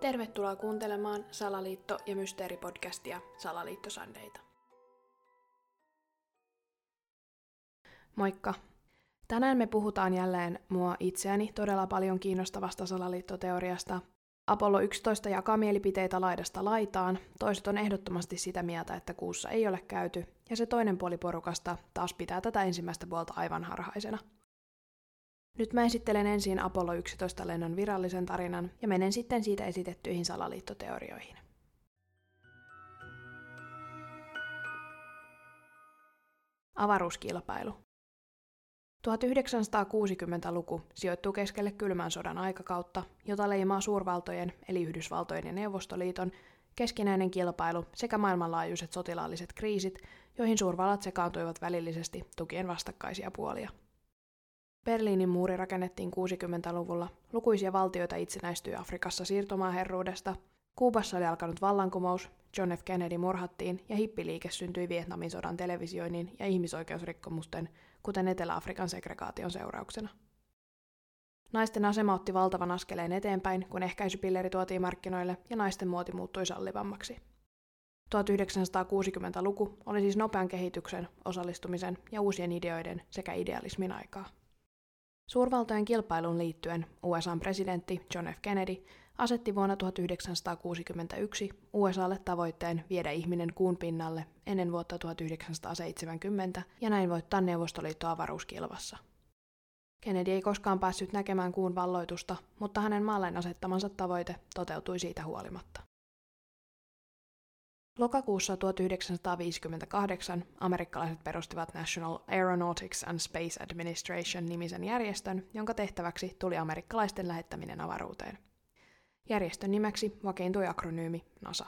Tervetuloa kuuntelemaan Salaliitto- ja Mysteeripodcastia Salaliittosandeita. Moikka! Tänään me puhutaan jälleen mua itseäni todella paljon kiinnostavasta salaliittoteoriasta. Apollo 11 jakaa mielipiteitä laidasta laitaan, toiset on ehdottomasti sitä mieltä, että kuussa ei ole käyty, ja se toinen puoli porukasta taas pitää tätä ensimmäistä puolta aivan harhaisena – nyt mä esittelen ensin Apollo 11 lennon virallisen tarinan ja menen sitten siitä esitettyihin salaliittoteorioihin. Avaruuskilpailu 1960-luku sijoittuu keskelle kylmän sodan aikakautta, jota leimaa suurvaltojen eli Yhdysvaltojen ja Neuvostoliiton keskinäinen kilpailu sekä maailmanlaajuiset sotilaalliset kriisit, joihin suurvallat sekaantuivat välillisesti tukien vastakkaisia puolia – Berliinin muuri rakennettiin 60-luvulla, lukuisia valtioita itsenäistyi Afrikassa siirtomaaherruudesta, Kuubassa oli alkanut vallankumous, John F. Kennedy murhattiin ja hippiliike syntyi Vietnamin sodan televisioinnin ja ihmisoikeusrikkomusten, kuten Etelä-Afrikan segregaation seurauksena. Naisten asema otti valtavan askeleen eteenpäin, kun ehkäisypilleri tuotiin markkinoille ja naisten muoti muuttui sallivammaksi. 1960-luku oli siis nopean kehityksen, osallistumisen ja uusien ideoiden sekä idealismin aikaa. Suurvaltojen kilpailuun liittyen USAn presidentti John F. Kennedy asetti vuonna 1961 USAlle tavoitteen viedä ihminen kuun pinnalle ennen vuotta 1970 ja näin voittaa Neuvostoliitto avaruuskilvassa. Kennedy ei koskaan päässyt näkemään kuun valloitusta, mutta hänen maalleen asettamansa tavoite toteutui siitä huolimatta. Lokakuussa 1958 amerikkalaiset perustivat National Aeronautics and Space Administration nimisen järjestön, jonka tehtäväksi tuli amerikkalaisten lähettäminen avaruuteen. Järjestön nimeksi vakiintui akronyymi NASA.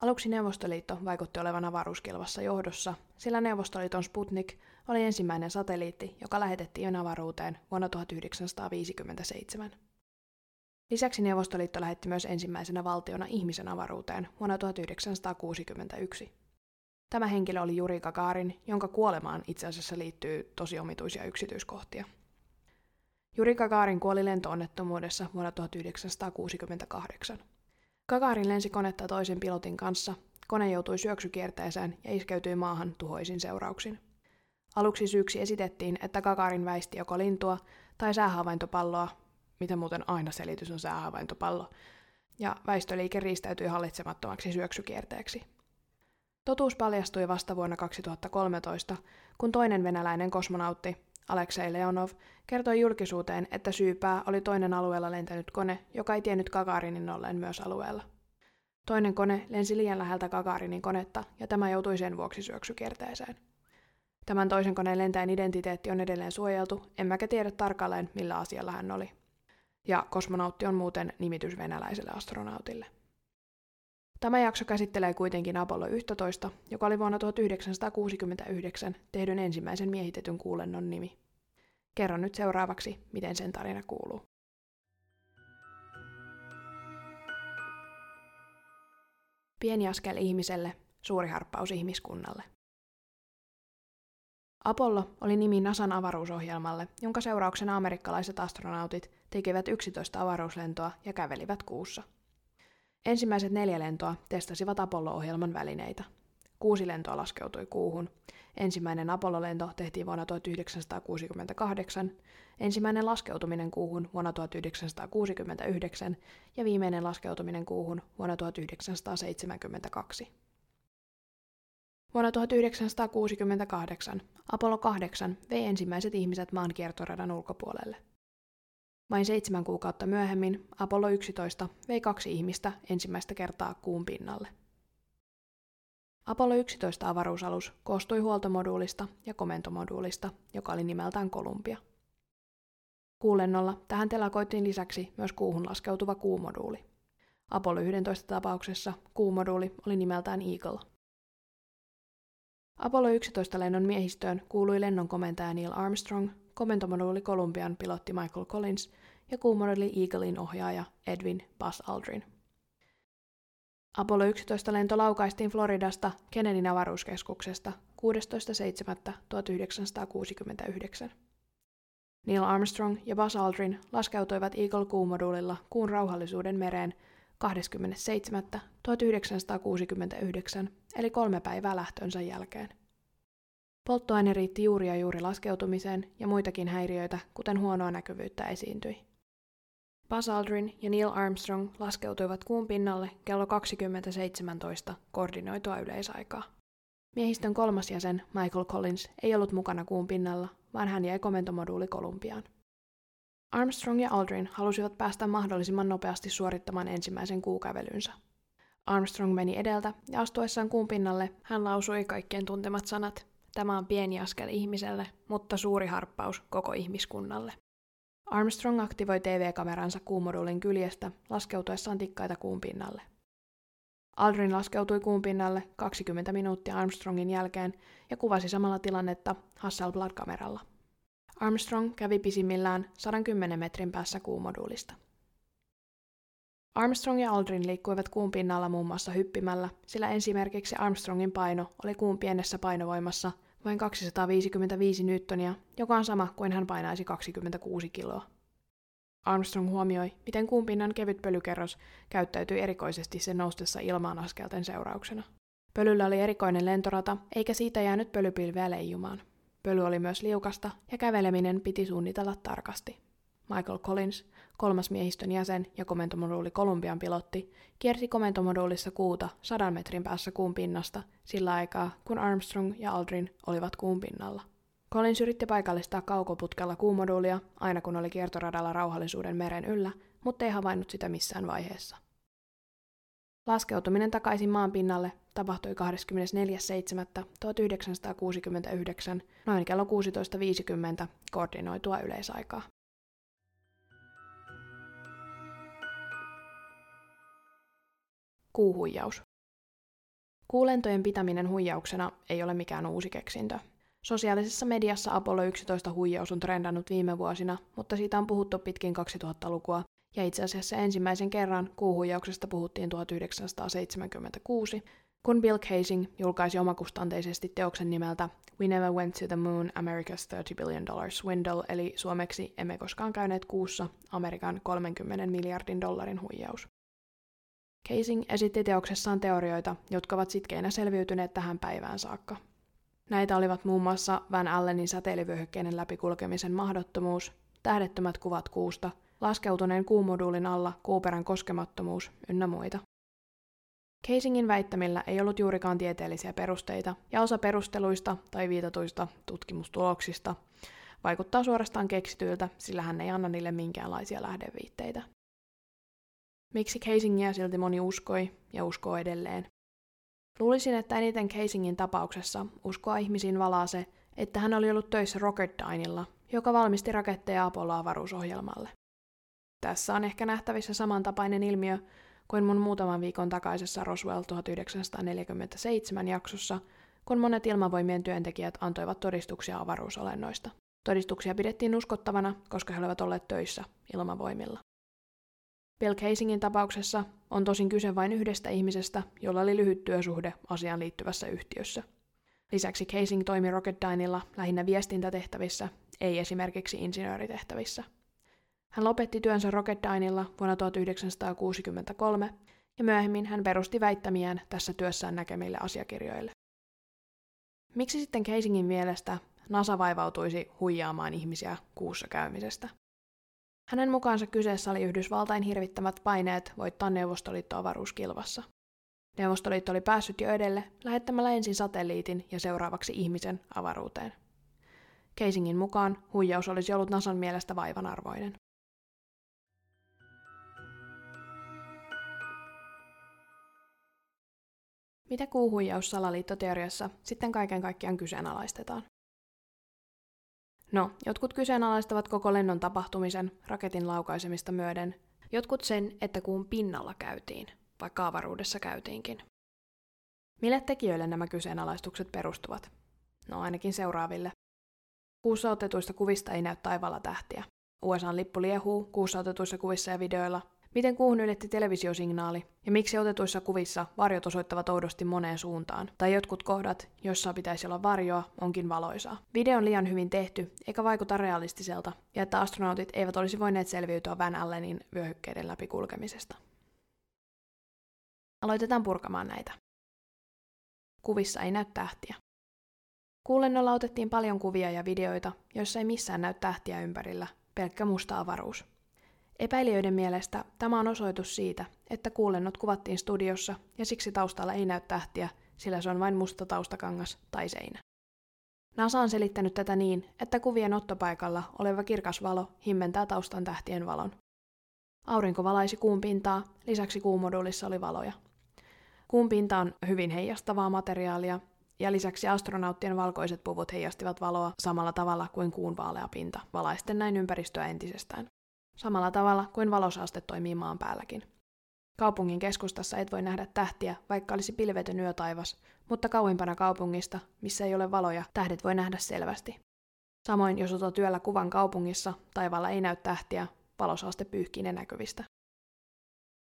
Aluksi Neuvostoliitto vaikutti olevan avaruuskilvassa johdossa, sillä Neuvostoliiton Sputnik oli ensimmäinen satelliitti, joka lähetettiin avaruuteen vuonna 1957. Lisäksi Neuvostoliitto lähetti myös ensimmäisenä valtiona ihmisen avaruuteen vuonna 1961. Tämä henkilö oli Juri Gagarin, jonka kuolemaan itse asiassa liittyy tosi omituisia yksityiskohtia. Juri Gagarin kuoli lentoonnettomuudessa vuonna 1968. Gagarin lensi konetta toisen pilotin kanssa, kone joutui syöksykierteeseen ja iskeytyi maahan tuhoisin seurauksin. Aluksi syyksi esitettiin, että Gagarin väisti joko lintua tai säähavaintopalloa, mitä muuten aina selitys on säähavaintopallo, ja väistöliike riistäytyi hallitsemattomaksi syöksykierteeksi. Totuus paljastui vasta vuonna 2013, kun toinen venäläinen kosmonautti, Aleksei Leonov, kertoi julkisuuteen, että syypää oli toinen alueella lentänyt kone, joka ei tiennyt Gagarinin olleen myös alueella. Toinen kone lensi liian läheltä Gagarinin konetta, ja tämä joutui sen vuoksi syöksykierteeseen. Tämän toisen koneen lentäjän identiteetti on edelleen suojeltu, emmekä tiedä tarkalleen, millä asialla hän oli ja kosmonautti on muuten nimitys venäläiselle astronautille. Tämä jakso käsittelee kuitenkin Apollo 11, joka oli vuonna 1969 tehdyn ensimmäisen miehitetyn kuulennon nimi. Kerron nyt seuraavaksi, miten sen tarina kuuluu. Pieni askel ihmiselle, suuri harppaus ihmiskunnalle. Apollo oli nimi NASAn avaruusohjelmalle, jonka seurauksena amerikkalaiset astronautit tekivät 11 avaruuslentoa ja kävelivät kuussa. Ensimmäiset neljä lentoa testasivat Apollo-ohjelman välineitä. Kuusi lentoa laskeutui kuuhun. Ensimmäinen Apollo-lento tehtiin vuonna 1968, ensimmäinen laskeutuminen kuuhun vuonna 1969 ja viimeinen laskeutuminen kuuhun vuonna 1972. Vuonna 1968 Apollo 8 vei ensimmäiset ihmiset maan kiertoradan ulkopuolelle. Vain seitsemän kuukautta myöhemmin Apollo 11 vei kaksi ihmistä ensimmäistä kertaa kuun pinnalle. Apollo 11 avaruusalus koostui huoltomoduulista ja komentomoduulista, joka oli nimeltään Columbia. Kuulennolla tähän telakoitiin lisäksi myös kuuhun laskeutuva kuumoduuli. Apollo 11 tapauksessa kuumoduuli oli nimeltään Eagle. Apollo 11 lennon miehistöön kuului lennon komentaja Neil Armstrong, komentomoduuli Columbian pilotti Michael Collins ja kuumoduuli Eaglein ohjaaja Edwin Buzz Aldrin. Apollo 11 lento laukaistiin Floridasta Kennedyn avaruuskeskuksesta 16.7.1969. Neil Armstrong ja Buzz Aldrin laskeutuivat Eagle-kuumoduulilla kuun rauhallisuuden mereen 27.1969, eli kolme päivää lähtönsä jälkeen. Polttoaine riitti juuri ja juuri laskeutumiseen ja muitakin häiriöitä, kuten huonoa näkyvyyttä esiintyi. Buzz Aldrin ja Neil Armstrong laskeutuivat kuun pinnalle kello 2017 koordinoitua yleisaikaa. Miehistön kolmas jäsen, Michael Collins, ei ollut mukana kuun pinnalla, vaan hän jäi komentomoduuli Kolumbiaan. Armstrong ja Aldrin halusivat päästä mahdollisimman nopeasti suorittamaan ensimmäisen kuukävelynsä. Armstrong meni edeltä ja astuessaan kuun pinnalle hän lausui kaikkien tuntemat sanat, tämä on pieni askel ihmiselle, mutta suuri harppaus koko ihmiskunnalle. Armstrong aktivoi TV-kameransa kuumoduulin kyljestä laskeutuessaan tikkaita kuun pinnalle. Aldrin laskeutui kuun pinnalle 20 minuuttia Armstrongin jälkeen ja kuvasi samalla tilannetta Hasselblad-kameralla. Armstrong kävi pisimmillään 110 metrin päässä kuumoduulista. Armstrong ja Aldrin liikkuivat kuun pinnalla muun muassa hyppimällä, sillä esimerkiksi Armstrongin paino oli kuun pienessä painovoimassa vain 255 newtonia, joka on sama kuin hän painaisi 26 kiloa. Armstrong huomioi, miten kuun pinnan kevyt pölykerros käyttäytyi erikoisesti sen noustessa ilmaan askelten seurauksena. Pölyllä oli erikoinen lentorata, eikä siitä jäänyt pölypilveä leijumaan. Pöly oli myös liukasta ja käveleminen piti suunnitella tarkasti. Michael Collins, kolmas miehistön jäsen ja komentomoduuli Kolumbian pilotti, kiersi komentomoduulissa kuuta sadan metrin päässä kuun pinnasta sillä aikaa, kun Armstrong ja Aldrin olivat kuun pinnalla. Collins yritti paikallistaa kaukoputkella kuumoduulia aina kun oli kiertoradalla rauhallisuuden meren yllä, mutta ei havainnut sitä missään vaiheessa. Laskeutuminen takaisin maan pinnalle tapahtui 24.7.1969 noin kello 16.50 koordinoitua yleisaikaa. Kuuhuijaus. Kuulentojen pitäminen huijauksena ei ole mikään uusi keksintö. Sosiaalisessa mediassa Apollo 11 huijaus on trendannut viime vuosina, mutta siitä on puhuttu pitkin 2000-lukua, ja itse asiassa ensimmäisen kerran kuuhuijauksesta puhuttiin 1976, kun Bill Casing julkaisi omakustanteisesti teoksen nimeltä We Never Went to the Moon, America's 30 Billion Dollar Swindle, eli suomeksi emme koskaan käyneet kuussa, Amerikan 30 miljardin dollarin huijaus. Casing esitti teoksessaan teorioita, jotka ovat sitkeinä selviytyneet tähän päivään saakka. Näitä olivat muun muassa Van Allenin säteilyvyöhykkeiden läpikulkemisen mahdottomuus, tähdettömät kuvat kuusta, laskeutuneen kuumoduulin alla kuuperän koskemattomuus ynnä muita. Casingin väittämillä ei ollut juurikaan tieteellisiä perusteita, ja osa perusteluista tai viitatuista tutkimustuloksista vaikuttaa suorastaan keksityiltä, sillä hän ei anna niille minkäänlaisia lähdeviitteitä. Miksi Casingia silti moni uskoi ja uskoo edelleen? Luulisin, että eniten Casingin tapauksessa uskoa ihmisiin valaa se, että hän oli ollut töissä Rocketdyneilla, joka valmisti raketteja Apollo-avaruusohjelmalle. Tässä on ehkä nähtävissä samantapainen ilmiö kuin mun muutaman viikon takaisessa Roswell 1947 jaksossa, kun monet ilmavoimien työntekijät antoivat todistuksia avaruusolennoista. Todistuksia pidettiin uskottavana, koska he olivat olleet töissä ilmavoimilla. Bill Casingin tapauksessa on tosin kyse vain yhdestä ihmisestä, jolla oli lyhyt työsuhde asiaan liittyvässä yhtiössä. Lisäksi Casing toimi Rocketdynella lähinnä viestintätehtävissä, ei esimerkiksi insinööritehtävissä. Hän lopetti työnsä Rocketdynella vuonna 1963 ja myöhemmin hän perusti väittämiään tässä työssään näkemille asiakirjoille. Miksi sitten Casingin mielestä NASA vaivautuisi huijaamaan ihmisiä kuussa käymisestä? Hänen mukaansa kyseessä oli Yhdysvaltain hirvittämät paineet voittaa Neuvostoliitto avaruuskilvassa. Neuvostoliitto oli päässyt jo edelle lähettämällä ensin satelliitin ja seuraavaksi ihmisen avaruuteen. Casingin mukaan huijaus olisi ollut Nasan mielestä vaivanarvoinen. Mitä kuuhuijaus salaliittoteoriassa sitten kaiken kaikkiaan kyseenalaistetaan? No, jotkut kyseenalaistavat koko lennon tapahtumisen raketin laukaisemista myöden, jotkut sen, että kuun pinnalla käytiin, vaikka avaruudessa käytiinkin. Mille tekijöille nämä kyseenalaistukset perustuvat? No ainakin seuraaville. Kuussa otetuista kuvista ei näy taivaalla tähtiä. USAn lippu liehuu kuussa otetuissa kuvissa ja videoilla. Miten kuuhun yletti televisiosignaali ja miksi otetuissa kuvissa varjot osoittavat oudosti moneen suuntaan, tai jotkut kohdat, joissa pitäisi olla varjoa, onkin valoisaa. Video on liian hyvin tehty, eikä vaikuta realistiselta, ja että astronautit eivät olisi voineet selviytyä Van Allenin vyöhykkeiden läpi kulkemisesta. Aloitetaan purkamaan näitä. Kuvissa ei näy tähtiä. Kuulennolla otettiin paljon kuvia ja videoita, joissa ei missään näy tähtiä ympärillä, pelkkä musta avaruus. Epäilijöiden mielestä tämä on osoitus siitä, että kuulennot kuvattiin studiossa ja siksi taustalla ei näy tähtiä, sillä se on vain musta taustakangas tai seinä. NASA on selittänyt tätä niin, että kuvien ottopaikalla oleva kirkas valo himmentää taustan tähtien valon. Aurinko valaisi kuun pintaa, lisäksi kuumodulissa oli valoja. Kuun pinta on hyvin heijastavaa materiaalia, ja lisäksi astronauttien valkoiset puvut heijastivat valoa samalla tavalla kuin kuun vaalea pinta, valaisten näin ympäristöä entisestään. Samalla tavalla kuin valosaaste toimii maan päälläkin. Kaupungin keskustassa et voi nähdä tähtiä, vaikka olisi pilvetön yötaivas, mutta kauimpana kaupungista, missä ei ole valoja, tähdet voi nähdä selvästi. Samoin, jos otat työllä kuvan kaupungissa, taivaalla ei näy tähtiä, valosaaste pyyhkii ne näkyvistä.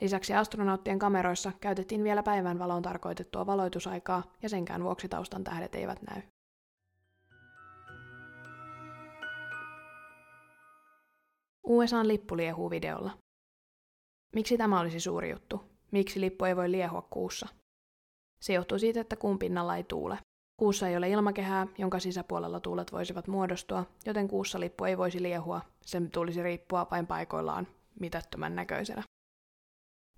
Lisäksi astronauttien kameroissa käytettiin vielä päivän valon tarkoitettua valoitusaikaa, ja senkään vuoksi taustan tähdet eivät näy. USAn lippu liehuu videolla. Miksi tämä olisi suuri juttu? Miksi lippu ei voi liehua kuussa? Se johtuu siitä, että kuun pinnalla ei tuule. Kuussa ei ole ilmakehää, jonka sisäpuolella tuulet voisivat muodostua, joten kuussa lippu ei voisi liehua, sen tulisi riippua vain paikoillaan mitättömän näköisenä.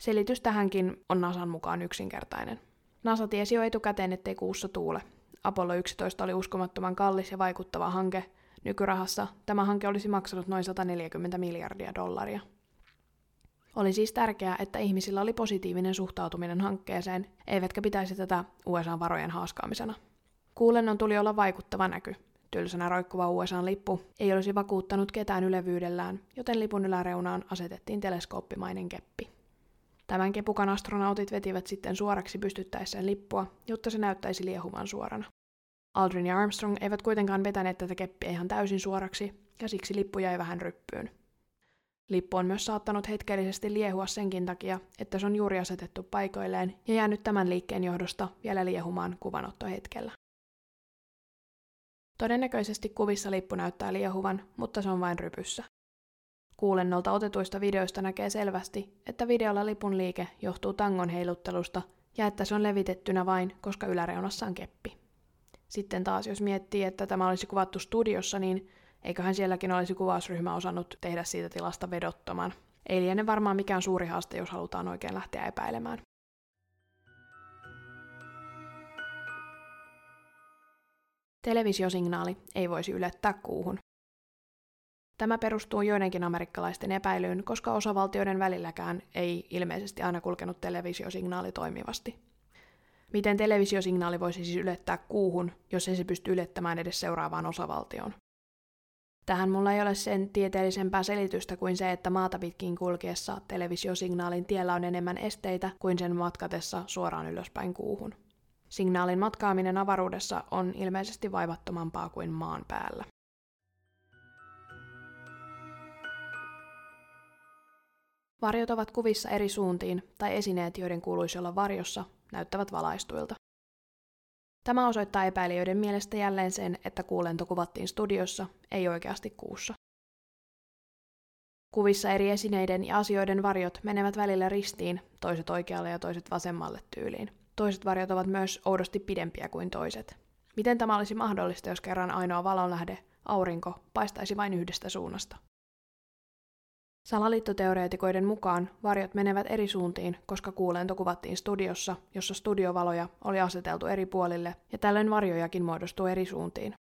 Selitys tähänkin on NASAn mukaan yksinkertainen. NASA tiesi jo etukäteen, ettei kuussa tuule. Apollo 11 oli uskomattoman kallis ja vaikuttava hanke. Nykyrahassa tämä hanke olisi maksanut noin 140 miljardia dollaria. Oli siis tärkeää, että ihmisillä oli positiivinen suhtautuminen hankkeeseen, eivätkä pitäisi tätä USA-varojen haaskaamisena. Kuulennon tuli olla vaikuttava näky. Tylsänä roikkuva USA-lippu ei olisi vakuuttanut ketään ylevyydellään, joten lipun yläreunaan asetettiin teleskooppimainen keppi. Tämän kepukan astronautit vetivät sitten suoraksi pystyttäessään lippua, jotta se näyttäisi liehuvan suorana. Aldrin ja Armstrong eivät kuitenkaan vetäneet tätä keppiä ihan täysin suoraksi, ja siksi lippu jäi vähän ryppyyn. Lippu on myös saattanut hetkellisesti liehua senkin takia, että se on juuri asetettu paikoilleen ja jäänyt tämän liikkeen johdosta vielä liehumaan kuvanottohetkellä. Todennäköisesti kuvissa lippu näyttää liehuvan, mutta se on vain rypyssä. Kuulennolta otetuista videoista näkee selvästi, että videolla lipun liike johtuu tangon heiluttelusta ja että se on levitettynä vain, koska yläreunassa on keppi. Sitten taas, jos miettii, että tämä olisi kuvattu studiossa, niin eiköhän sielläkin olisi kuvausryhmä osannut tehdä siitä tilasta vedottoman. Ei liene varmaan mikään suuri haaste, jos halutaan oikein lähteä epäilemään. Televisiosignaali ei voisi ylettää kuuhun. Tämä perustuu joidenkin amerikkalaisten epäilyyn, koska osavaltioiden välilläkään ei ilmeisesti aina kulkenut televisiosignaali toimivasti. Miten televisiosignaali voisi siis ylettää kuuhun, jos ei se pysty ylettämään edes seuraavaan osavaltioon? Tähän mulla ei ole sen tieteellisempää selitystä kuin se, että maata pitkin kulkiessa televisiosignaalin tiellä on enemmän esteitä kuin sen matkatessa suoraan ylöspäin kuuhun. Signaalin matkaaminen avaruudessa on ilmeisesti vaivattomampaa kuin maan päällä. Varjot ovat kuvissa eri suuntiin, tai esineet, joiden kuuluisi olla varjossa, näyttävät valaistuilta. Tämä osoittaa epäilijöiden mielestä jälleen sen, että kuulento kuvattiin studiossa, ei oikeasti kuussa. Kuvissa eri esineiden ja asioiden varjot menevät välillä ristiin, toiset oikealle ja toiset vasemmalle tyyliin. Toiset varjot ovat myös oudosti pidempiä kuin toiset. Miten tämä olisi mahdollista, jos kerran ainoa valonlähde, aurinko, paistaisi vain yhdestä suunnasta? Salaliittoteoreetikoiden mukaan varjot menevät eri suuntiin, koska kuulento kuvattiin studiossa, jossa studiovaloja oli aseteltu eri puolille, ja tällöin varjojakin muodostuu eri suuntiin.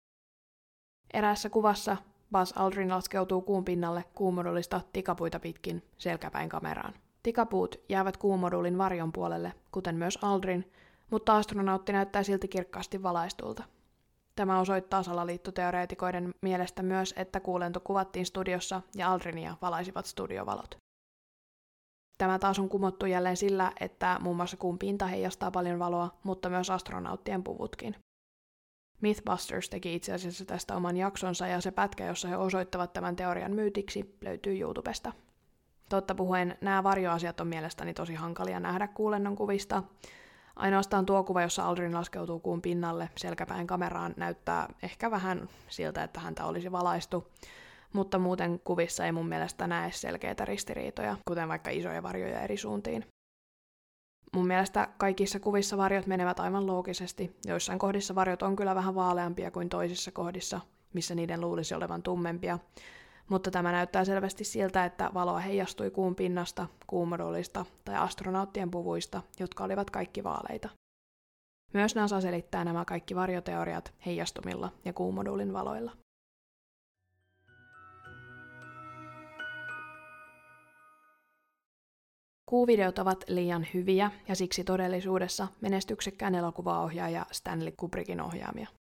Eräässä kuvassa Buzz Aldrin laskeutuu kuun pinnalle kuumodulista tikapuita pitkin selkäpäin kameraan. Tikapuut jäävät kuumodulin varjon puolelle, kuten myös Aldrin, mutta astronautti näyttää silti kirkkaasti valaistulta. Tämä osoittaa salaliittoteoreetikoiden mielestä myös, että kuulento kuvattiin studiossa ja Aldrinia valaisivat studiovalot. Tämä taas on kumottu jälleen sillä, että muun muassa kuun pinta heijastaa paljon valoa, mutta myös astronauttien puvutkin. Mythbusters teki itse asiassa tästä oman jaksonsa ja se pätkä, jossa he osoittavat tämän teorian myytiksi, löytyy YouTubesta. Totta puhuen, nämä varjoasiat on mielestäni tosi hankalia nähdä kuulennon kuvista. Ainoastaan tuo kuva, jossa Aldrin laskeutuu kuun pinnalle selkäpäin kameraan, näyttää ehkä vähän siltä, että häntä olisi valaistu, mutta muuten kuvissa ei mun mielestä näe selkeitä ristiriitoja, kuten vaikka isoja varjoja eri suuntiin. Mun mielestä kaikissa kuvissa varjot menevät aivan loogisesti. Joissain kohdissa varjot on kyllä vähän vaaleampia kuin toisissa kohdissa, missä niiden luulisi olevan tummempia, mutta tämä näyttää selvästi siltä, että valoa heijastui kuun pinnasta, kuumodulista tai astronauttien puvuista, jotka olivat kaikki vaaleita. Myös NASA selittää nämä kaikki varjoteoriat heijastumilla ja kuumodulin valoilla. Kuuvideot ovat liian hyviä ja siksi todellisuudessa menestyksekkään elokuvaohjaaja Stanley Kubrickin ohjaamia.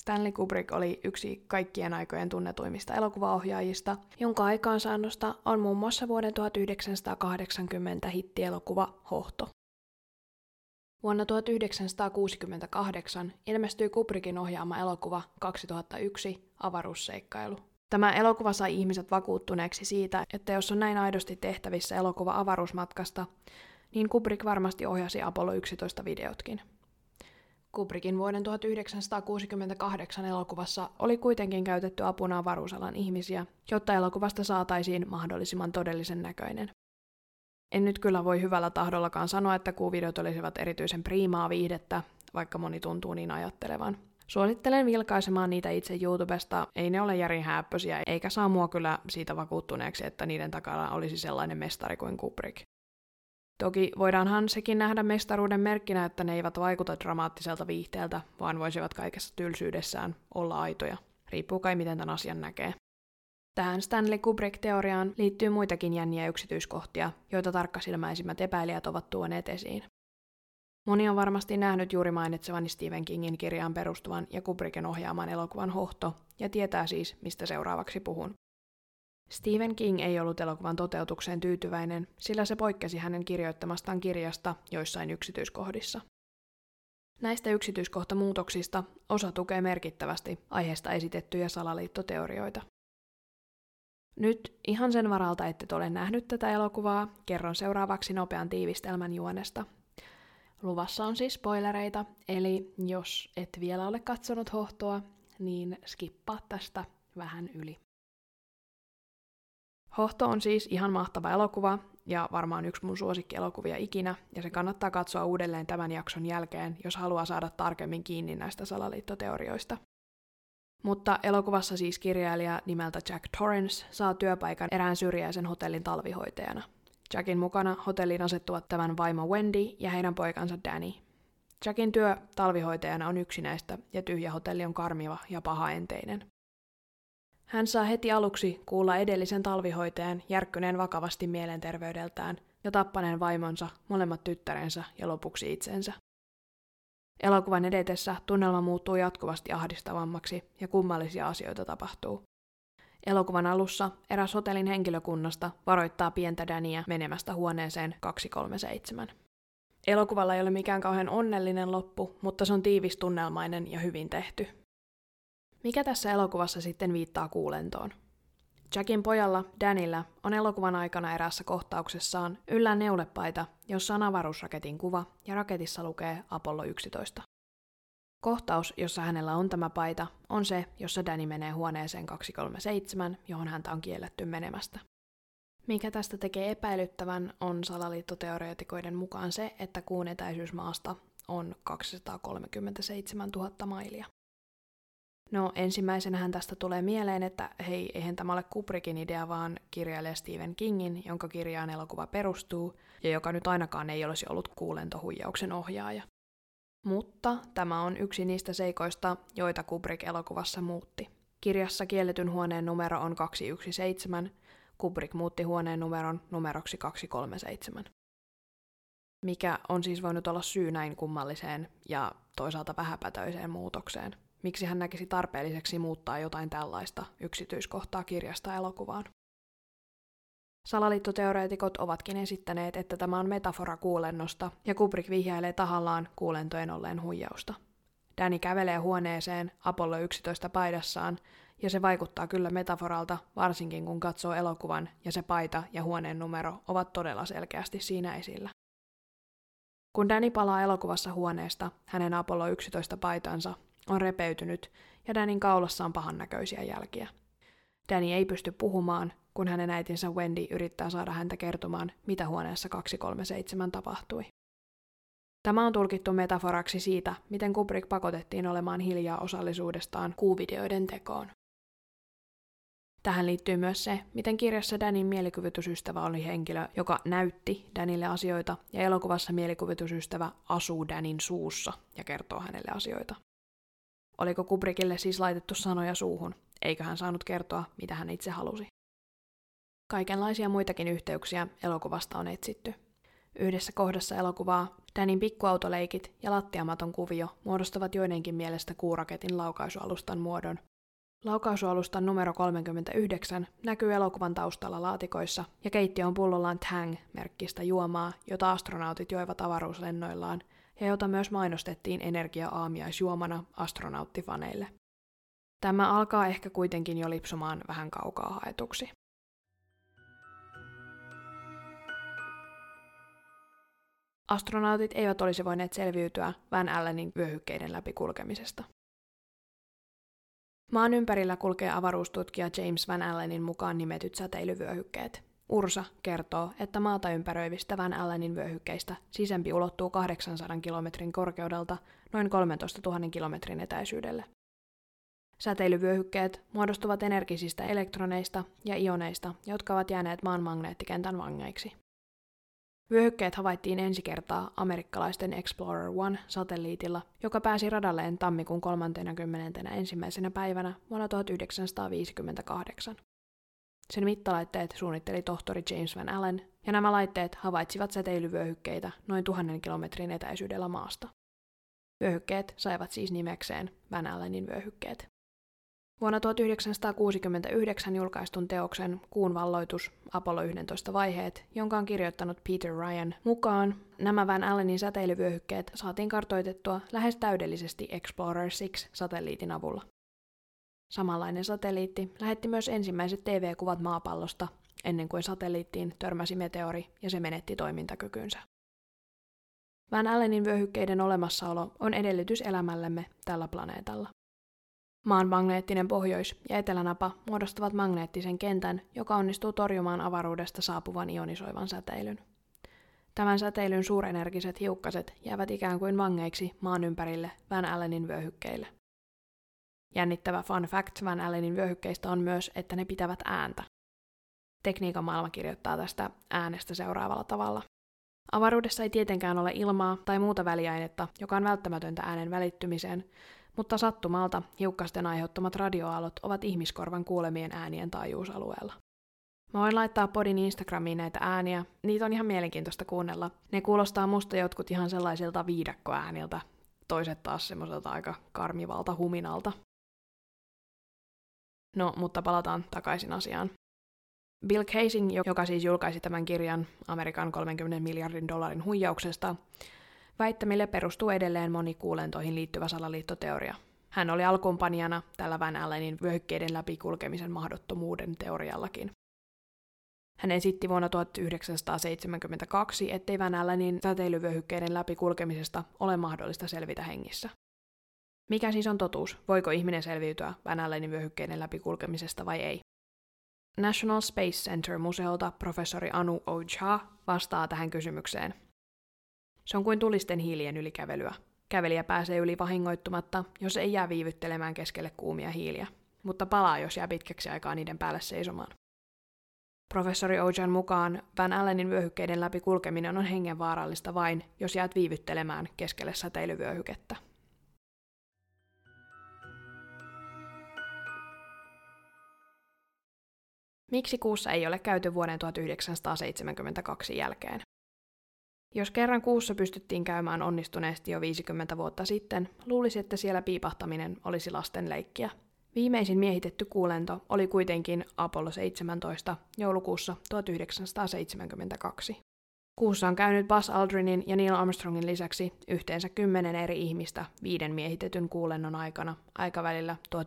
Stanley Kubrick oli yksi kaikkien aikojen tunnetuimmista elokuvaohjaajista, jonka aikaansaannosta on muun muassa vuoden 1980 hittielokuva Hohto. Vuonna 1968 ilmestyi Kubrickin ohjaama elokuva 2001 Avaruusseikkailu. Tämä elokuva sai ihmiset vakuuttuneeksi siitä, että jos on näin aidosti tehtävissä elokuva avaruusmatkasta, niin Kubrick varmasti ohjasi Apollo 11 videotkin. Kubrickin vuoden 1968 elokuvassa oli kuitenkin käytetty apuna avaruusalan ihmisiä, jotta elokuvasta saataisiin mahdollisimman todellisen näköinen. En nyt kyllä voi hyvällä tahdollakaan sanoa, että kuvideot olisivat erityisen priimaa viihdettä, vaikka moni tuntuu niin ajattelevan. Suosittelen vilkaisemaan niitä itse YouTubesta, ei ne ole järin eikä saa mua kyllä siitä vakuuttuneeksi, että niiden takana olisi sellainen mestari kuin Kubrick. Toki voidaanhan sekin nähdä mestaruuden merkkinä, että ne eivät vaikuta dramaattiselta viihteeltä, vaan voisivat kaikessa tylsyydessään olla aitoja. Riippuu kai miten tämän asian näkee. Tähän Stanley Kubrick-teoriaan liittyy muitakin jänniä yksityiskohtia, joita tarkkasilmäisimmät epäilijät ovat tuoneet esiin. Moni on varmasti nähnyt juuri mainitsevani Stephen Kingin kirjaan perustuvan ja Kubrickin ohjaaman elokuvan Hohto, ja tietää siis, mistä seuraavaksi puhun. Stephen King ei ollut elokuvan toteutukseen tyytyväinen, sillä se poikkesi hänen kirjoittamastaan kirjasta joissain yksityiskohdissa. Näistä yksityiskohtamuutoksista osa tukee merkittävästi aiheesta esitettyjä salaliittoteorioita. Nyt ihan sen varalta, että ole nähnyt tätä elokuvaa, kerron seuraavaksi nopean tiivistelmän juonesta. Luvassa on siis spoilereita, eli jos et vielä ole katsonut hohtoa, niin skippaa tästä vähän yli. Hohto on siis ihan mahtava elokuva ja varmaan yksi mun suosikkielokuvia ikinä, ja se kannattaa katsoa uudelleen tämän jakson jälkeen, jos haluaa saada tarkemmin kiinni näistä salaliittoteorioista. Mutta elokuvassa siis kirjailija nimeltä Jack Torrance saa työpaikan erään syrjäisen hotellin talvihoitajana. Jackin mukana hotelliin asettuvat tämän vaimo Wendy ja heidän poikansa Danny. Jackin työ talvihoitajana on yksinäistä ja tyhjä hotelli on karmiva ja pahaenteinen. Hän saa heti aluksi kuulla edellisen talvihoitajan järkkyneen vakavasti mielenterveydeltään ja tappaneen vaimonsa, molemmat tyttärensä ja lopuksi itsensä. Elokuvan edetessä tunnelma muuttuu jatkuvasti ahdistavammaksi ja kummallisia asioita tapahtuu. Elokuvan alussa eräs hotellin henkilökunnasta varoittaa pientä Dania menemästä huoneeseen 237. Elokuvalla ei ole mikään kauhean onnellinen loppu, mutta se on tiivistunnelmainen ja hyvin tehty. Mikä tässä elokuvassa sitten viittaa kuulentoon? Jackin pojalla, Danillä, on elokuvan aikana erässä kohtauksessaan yllään neulepaita, jossa on avaruusraketin kuva ja raketissa lukee Apollo 11. Kohtaus, jossa hänellä on tämä paita, on se, jossa Danny menee huoneeseen 237, johon häntä on kielletty menemästä. Mikä tästä tekee epäilyttävän, on salaliittoteoreetikoiden mukaan se, että kuun etäisyys maasta on 237 000 mailia. No ensimmäisenähän tästä tulee mieleen, että hei, eihän tämä ole Kubrickin idea, vaan kirjailija Stephen Kingin, jonka kirjaan elokuva perustuu, ja joka nyt ainakaan ei olisi ollut kuulentohuijauksen ohjaaja. Mutta tämä on yksi niistä seikoista, joita Kubrick elokuvassa muutti. Kirjassa kielletyn huoneen numero on 217, Kubrick muutti huoneen numeron numeroksi 237. Mikä on siis voinut olla syy näin kummalliseen ja toisaalta vähäpätöiseen muutokseen? Miksi hän näkisi tarpeelliseksi muuttaa jotain tällaista yksityiskohtaa kirjasta elokuvaan? Salaliittoteoreetikot ovatkin esittäneet, että tämä on metafora kuulennosta, ja Kubrick vihjailee tahallaan kuulentojen olleen huijausta. Danny kävelee huoneeseen Apollo 11 paidassaan, ja se vaikuttaa kyllä metaforalta, varsinkin kun katsoo elokuvan ja se paita ja huoneen numero ovat todella selkeästi siinä esillä. Kun Danny palaa elokuvassa huoneesta, hänen Apollo 11 paitansa on repeytynyt ja Danin kaulassa on pahan näköisiä jälkiä. Danny ei pysty puhumaan, kun hänen äitinsä Wendy yrittää saada häntä kertomaan, mitä huoneessa 237 tapahtui. Tämä on tulkittu metaforaksi siitä, miten Kubrick pakotettiin olemaan hiljaa osallisuudestaan kuuvideoiden tekoon. Tähän liittyy myös se, miten kirjassa Danin mielikuvitusystävä oli henkilö, joka näytti Danille asioita, ja elokuvassa mielikuvitusystävä asuu Danin suussa ja kertoo hänelle asioita. Oliko Kubrickille siis laitettu sanoja suuhun, eikö hän saanut kertoa, mitä hän itse halusi? Kaikenlaisia muitakin yhteyksiä elokuvasta on etsitty. Yhdessä kohdassa elokuvaa Danin pikkuautoleikit ja lattiamaton kuvio muodostavat joidenkin mielestä kuuraketin laukaisualustan muodon. Laukaisualustan numero 39 näkyy elokuvan taustalla laatikoissa ja keittiö on pullollaan Tang-merkkistä juomaa, jota astronautit joivat avaruuslennoillaan ja jota myös mainostettiin energia-aamiaisjuomana astronauttifaneille. Tämä alkaa ehkä kuitenkin jo lipsumaan vähän kaukaa haetuksi. Astronautit eivät olisi voineet selviytyä Van Allenin vyöhykkeiden läpi kulkemisesta. Maan ympärillä kulkee avaruustutkija James Van Allenin mukaan nimetyt säteilyvyöhykkeet. Ursa kertoo, että maata ympäröivistä Van Allenin vyöhykkeistä sisempi ulottuu 800 kilometrin korkeudelta noin 13 000 kilometrin etäisyydelle. Säteilyvyöhykkeet muodostuvat energisistä elektroneista ja ioneista, jotka ovat jääneet maan magneettikentän vangeiksi. Vyöhykkeet havaittiin ensi kertaa amerikkalaisten Explorer 1-satelliitilla, joka pääsi radalleen tammikuun 31. ensimmäisenä päivänä vuonna 1958. Sen mittalaitteet suunnitteli tohtori James Van Allen, ja nämä laitteet havaitsivat säteilyvyöhykkeitä noin tuhannen kilometrin etäisyydellä maasta. Vyöhykkeet saivat siis nimekseen Van Allenin vyöhykkeet. Vuonna 1969 julkaistun teoksen Kuun valloitus Apollo 11 vaiheet, jonka on kirjoittanut Peter Ryan mukaan, nämä Van Allenin säteilyvyöhykkeet saatiin kartoitettua lähes täydellisesti Explorer 6-satelliitin avulla. Samanlainen satelliitti lähetti myös ensimmäiset TV-kuvat maapallosta, ennen kuin satelliittiin törmäsi meteori ja se menetti toimintakykynsä. Van Allenin vyöhykkeiden olemassaolo on edellytys elämällemme tällä planeetalla. Maan magneettinen pohjois- ja etelänapa muodostavat magneettisen kentän, joka onnistuu torjumaan avaruudesta saapuvan ionisoivan säteilyn. Tämän säteilyn suurenergiset hiukkaset jäävät ikään kuin vangeiksi maan ympärille Van Allenin vyöhykkeille. Jännittävä fun fact Van Allenin vyöhykkeistä on myös, että ne pitävät ääntä. Tekniikan maailma kirjoittaa tästä äänestä seuraavalla tavalla. Avaruudessa ei tietenkään ole ilmaa tai muuta väliainetta, joka on välttämätöntä äänen välittymiseen, mutta sattumalta hiukkasten aiheuttamat radioaallot ovat ihmiskorvan kuulemien äänien taajuusalueella. Mä voin laittaa podin Instagramiin näitä ääniä, niitä on ihan mielenkiintoista kuunnella. Ne kuulostaa musta jotkut ihan sellaisilta viidakkoääniltä, toiset taas semmoiselta aika karmivalta huminalta. No, mutta palataan takaisin asiaan. Bill Casing, joka siis julkaisi tämän kirjan Amerikan 30 miljardin dollarin huijauksesta, Väittämille perustuu edelleen moni kuulentoihin liittyvä salaliittoteoria. Hän oli alkuunpanijana tällä Van Allenin vyöhykkeiden läpikulkemisen mahdottomuuden teoriallakin. Hän esitti vuonna 1972, ettei Van Allenin säteilyvyöhykkeiden läpikulkemisesta ole mahdollista selvitä hengissä. Mikä siis on totuus? Voiko ihminen selviytyä Van Allenin vyöhykkeiden läpikulkemisesta vai ei? National Space Center-museolta professori Anu Ojha vastaa tähän kysymykseen se on kuin tulisten hiilien ylikävelyä. Kävelijä pääsee yli vahingoittumatta, jos ei jää viivyttelemään keskelle kuumia hiiliä, mutta palaa, jos jää pitkäksi aikaa niiden päälle seisomaan. Professori Ojan mukaan Van Allenin vyöhykkeiden läpi kulkeminen on hengenvaarallista vain, jos jäät viivyttelemään keskelle säteilyvyöhykettä. Miksi kuussa ei ole käyty vuoden 1972 jälkeen? Jos kerran kuussa pystyttiin käymään onnistuneesti jo 50 vuotta sitten, luulisi, että siellä piipahtaminen olisi lasten leikkiä. Viimeisin miehitetty kuulento oli kuitenkin Apollo 17 joulukuussa 1972. Kuussa on käynyt Buzz Aldrinin ja Neil Armstrongin lisäksi yhteensä kymmenen eri ihmistä viiden miehitetyn kuulennon aikana aikavälillä 1969-1972.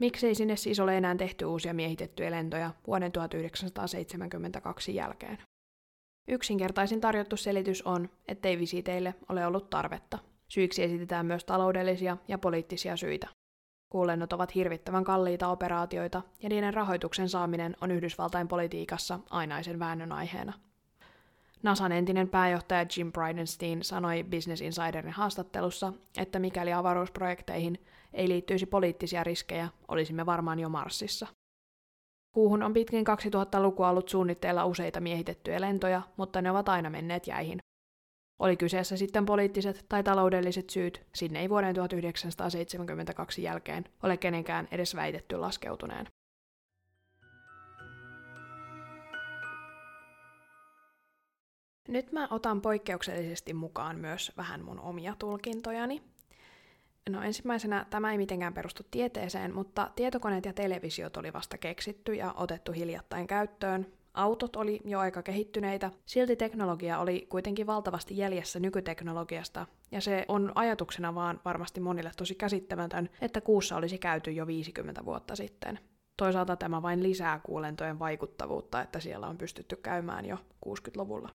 Miksei sinne siis ole enää tehty uusia miehitettyjä lentoja vuoden 1972 jälkeen? Yksinkertaisin tarjottu selitys on, ettei visiteille ole ollut tarvetta. Syiksi esitetään myös taloudellisia ja poliittisia syitä. Kuulennot ovat hirvittävän kalliita operaatioita, ja niiden rahoituksen saaminen on Yhdysvaltain politiikassa ainaisen väännön aiheena. NASAn entinen pääjohtaja Jim Bridenstine sanoi Business Insiderin haastattelussa, että mikäli avaruusprojekteihin ei liittyisi poliittisia riskejä, olisimme varmaan jo Marsissa. Kuuhun on pitkin 2000-lukua ollut suunnitteilla useita miehitettyjä lentoja, mutta ne ovat aina menneet jäihin. Oli kyseessä sitten poliittiset tai taloudelliset syyt, sinne ei vuoden 1972 jälkeen ole kenenkään edes väitetty laskeutuneen. Nyt mä otan poikkeuksellisesti mukaan myös vähän mun omia tulkintojani. No ensimmäisenä tämä ei mitenkään perustu tieteeseen, mutta tietokoneet ja televisiot oli vasta keksitty ja otettu hiljattain käyttöön, Autot oli jo aika kehittyneitä, silti teknologia oli kuitenkin valtavasti jäljessä nykyteknologiasta, ja se on ajatuksena vaan varmasti monille tosi käsittämätön, että kuussa olisi käyty jo 50 vuotta sitten. Toisaalta tämä vain lisää kuulentojen vaikuttavuutta, että siellä on pystytty käymään jo 60-luvulla.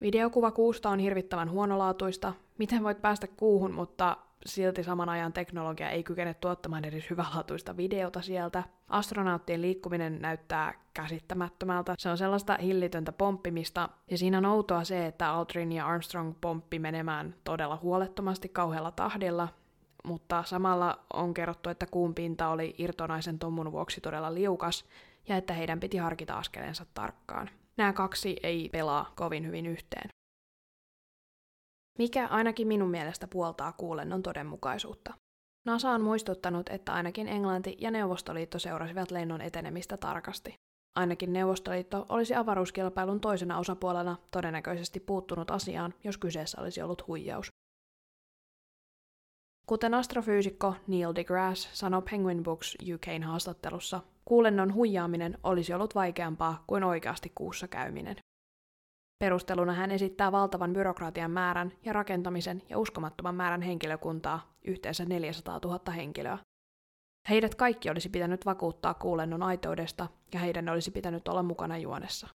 Videokuva kuusta on hirvittävän huonolaatuista. Miten voit päästä kuuhun, mutta silti saman ajan teknologia ei kykene tuottamaan edes hyvälaatuista videota sieltä. Astronauttien liikkuminen näyttää käsittämättömältä. Se on sellaista hillitöntä pomppimista, ja siinä on outoa se, että Aldrin ja Armstrong pomppi menemään todella huolettomasti kauhealla tahdilla, mutta samalla on kerrottu, että kuun pinta oli irtonaisen tommun vuoksi todella liukas, ja että heidän piti harkita askelensa tarkkaan. Nämä kaksi ei pelaa kovin hyvin yhteen. Mikä ainakin minun mielestä puoltaa kuulennon todenmukaisuutta. NASA on muistuttanut, että ainakin Englanti ja Neuvostoliitto seurasivat lennon etenemistä tarkasti. Ainakin Neuvostoliitto olisi avaruuskilpailun toisena osapuolena todennäköisesti puuttunut asiaan, jos kyseessä olisi ollut huijaus. Kuten astrofyysikko Neil deGrasse sanoi Penguin Books UKn haastattelussa, kuulennon huijaaminen olisi ollut vaikeampaa kuin oikeasti kuussa käyminen. Perusteluna hän esittää valtavan byrokratian määrän ja rakentamisen ja uskomattoman määrän henkilökuntaa, yhteensä 400 000 henkilöä. Heidät kaikki olisi pitänyt vakuuttaa kuulennon aitoudesta ja heidän olisi pitänyt olla mukana juonessa.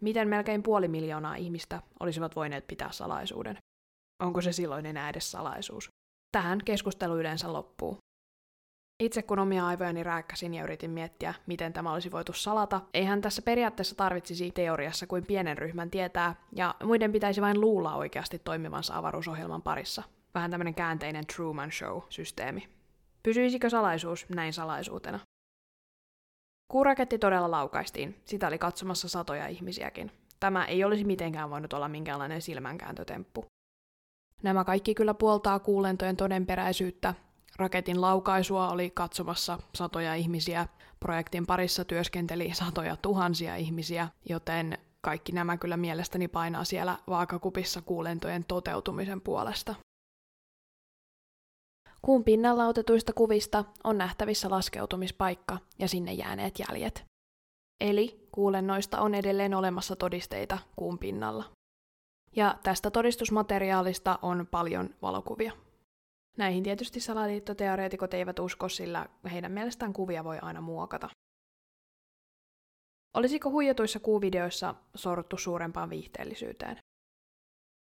Miten melkein puoli miljoonaa ihmistä olisivat voineet pitää salaisuuden? Onko se silloin enää edes salaisuus? Tähän keskustelu yleensä loppuu. Itse kun omia aivojani rääkkäsin ja yritin miettiä, miten tämä olisi voitu salata, eihän tässä periaatteessa tarvitsisi teoriassa kuin pienen ryhmän tietää, ja muiden pitäisi vain luulla oikeasti toimivansa avaruusohjelman parissa. Vähän tämmöinen käänteinen Truman Show-systeemi. Pysyisikö salaisuus näin salaisuutena? Kuuraketti todella laukaistiin, sitä oli katsomassa satoja ihmisiäkin. Tämä ei olisi mitenkään voinut olla minkäänlainen silmänkääntötemppu. Nämä kaikki kyllä puoltaa kuulentojen todenperäisyyttä, Raketin laukaisua oli katsomassa satoja ihmisiä, projektin parissa työskenteli satoja tuhansia ihmisiä, joten kaikki nämä kyllä mielestäni painaa siellä vaakakupissa kuulentojen toteutumisen puolesta. Kuun pinnalla otetuista kuvista on nähtävissä laskeutumispaikka ja sinne jääneet jäljet. Eli kuulennoista on edelleen olemassa todisteita kuun pinnalla. Ja tästä todistusmateriaalista on paljon valokuvia. Näihin tietysti salaliittoteoreetikot eivät usko, sillä heidän mielestään kuvia voi aina muokata. Olisiko huijatuissa kuuvideoissa sorruttu suurempaan viihteellisyyteen?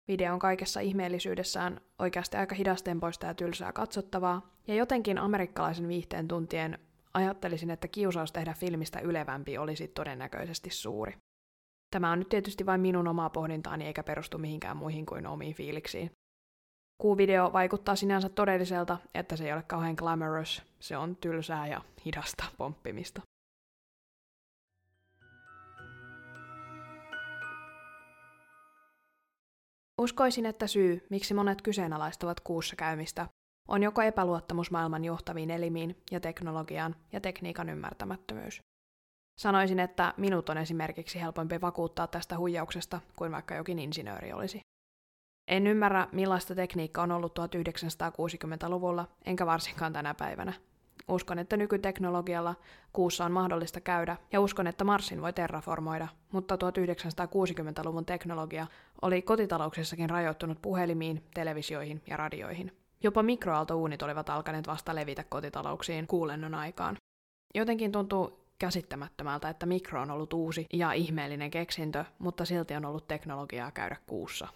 Video on kaikessa ihmeellisyydessään oikeasti aika hidastempoista ja tylsää katsottavaa, ja jotenkin amerikkalaisen viihteen tuntien ajattelisin, että kiusaus tehdä filmistä ylevämpi olisi todennäköisesti suuri. Tämä on nyt tietysti vain minun omaa pohdintaani eikä perustu mihinkään muihin kuin omiin fiiliksiin. Kuuvideo vaikuttaa sinänsä todelliselta, että se ei ole kauhean glamorous, se on tylsää ja hidasta pomppimista. Uskoisin, että syy, miksi monet kyseenalaistavat kuussa käymistä, on joko epäluottamus maailman johtaviin elimiin ja teknologiaan ja tekniikan ymmärtämättömyys. Sanoisin, että minut on esimerkiksi helpompi vakuuttaa tästä huijauksesta kuin vaikka jokin insinööri olisi. En ymmärrä, millaista tekniikka on ollut 1960-luvulla, enkä varsinkaan tänä päivänä. Uskon, että nykyteknologialla kuussa on mahdollista käydä, ja uskon, että Marsin voi terraformoida, mutta 1960-luvun teknologia oli kotitalouksissakin rajoittunut puhelimiin, televisioihin ja radioihin. Jopa mikroaaltouunit olivat alkaneet vasta levitä kotitalouksiin kuulennon aikaan. Jotenkin tuntuu käsittämättömältä, että mikro on ollut uusi ja ihmeellinen keksintö, mutta silti on ollut teknologiaa käydä kuussa.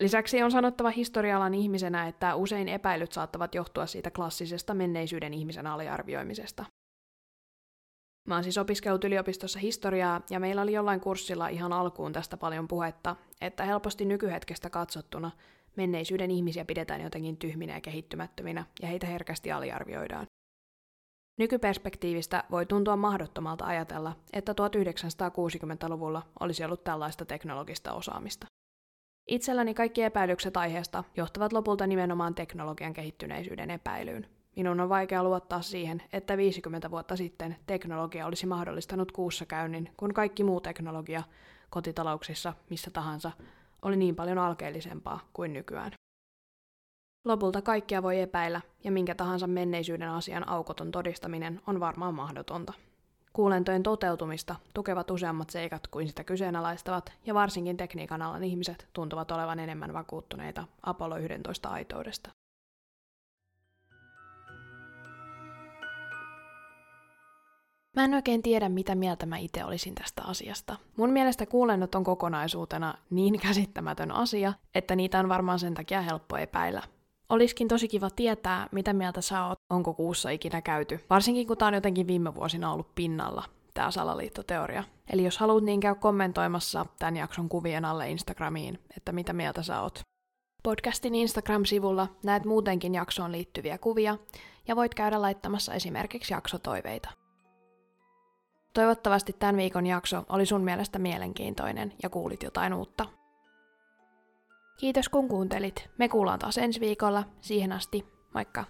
Lisäksi on sanottava historialan ihmisenä, että usein epäilyt saattavat johtua siitä klassisesta menneisyyden ihmisen aliarvioimisesta. Mä oon siis opiskellut yliopistossa historiaa, ja meillä oli jollain kurssilla ihan alkuun tästä paljon puhetta, että helposti nykyhetkestä katsottuna menneisyyden ihmisiä pidetään jotenkin tyhminä ja kehittymättöminä, ja heitä herkästi aliarvioidaan. Nykyperspektiivistä voi tuntua mahdottomalta ajatella, että 1960-luvulla olisi ollut tällaista teknologista osaamista. Itselläni kaikki epäilykset aiheesta johtavat lopulta nimenomaan teknologian kehittyneisyyden epäilyyn. Minun on vaikea luottaa siihen, että 50 vuotta sitten teknologia olisi mahdollistanut kuussa käynnin, kun kaikki muu teknologia kotitalouksissa, missä tahansa, oli niin paljon alkeellisempaa kuin nykyään. Lopulta kaikkia voi epäillä, ja minkä tahansa menneisyyden asian aukoton todistaminen on varmaan mahdotonta. Kuulentojen toteutumista tukevat useammat seikat kuin sitä kyseenalaistavat, ja varsinkin tekniikan alan ihmiset tuntuvat olevan enemmän vakuuttuneita Apollo 11 aitoudesta. Mä en oikein tiedä, mitä mieltä mä itse olisin tästä asiasta. Mun mielestä kuulennot on kokonaisuutena niin käsittämätön asia, että niitä on varmaan sen takia helppo epäillä. Olisikin tosi kiva tietää, mitä mieltä sä oot, onko kuussa ikinä käyty. Varsinkin kun tää on jotenkin viime vuosina ollut pinnalla, tämä salaliittoteoria. Eli jos haluat, niin käy kommentoimassa tämän jakson kuvien alle Instagramiin, että mitä mieltä sä oot. Podcastin Instagram-sivulla näet muutenkin jaksoon liittyviä kuvia, ja voit käydä laittamassa esimerkiksi jaksotoiveita. Toivottavasti tämän viikon jakso oli sun mielestä mielenkiintoinen ja kuulit jotain uutta. Kiitos kun kuuntelit. Me kuullaan taas ensi viikolla. Siihen asti, moikka!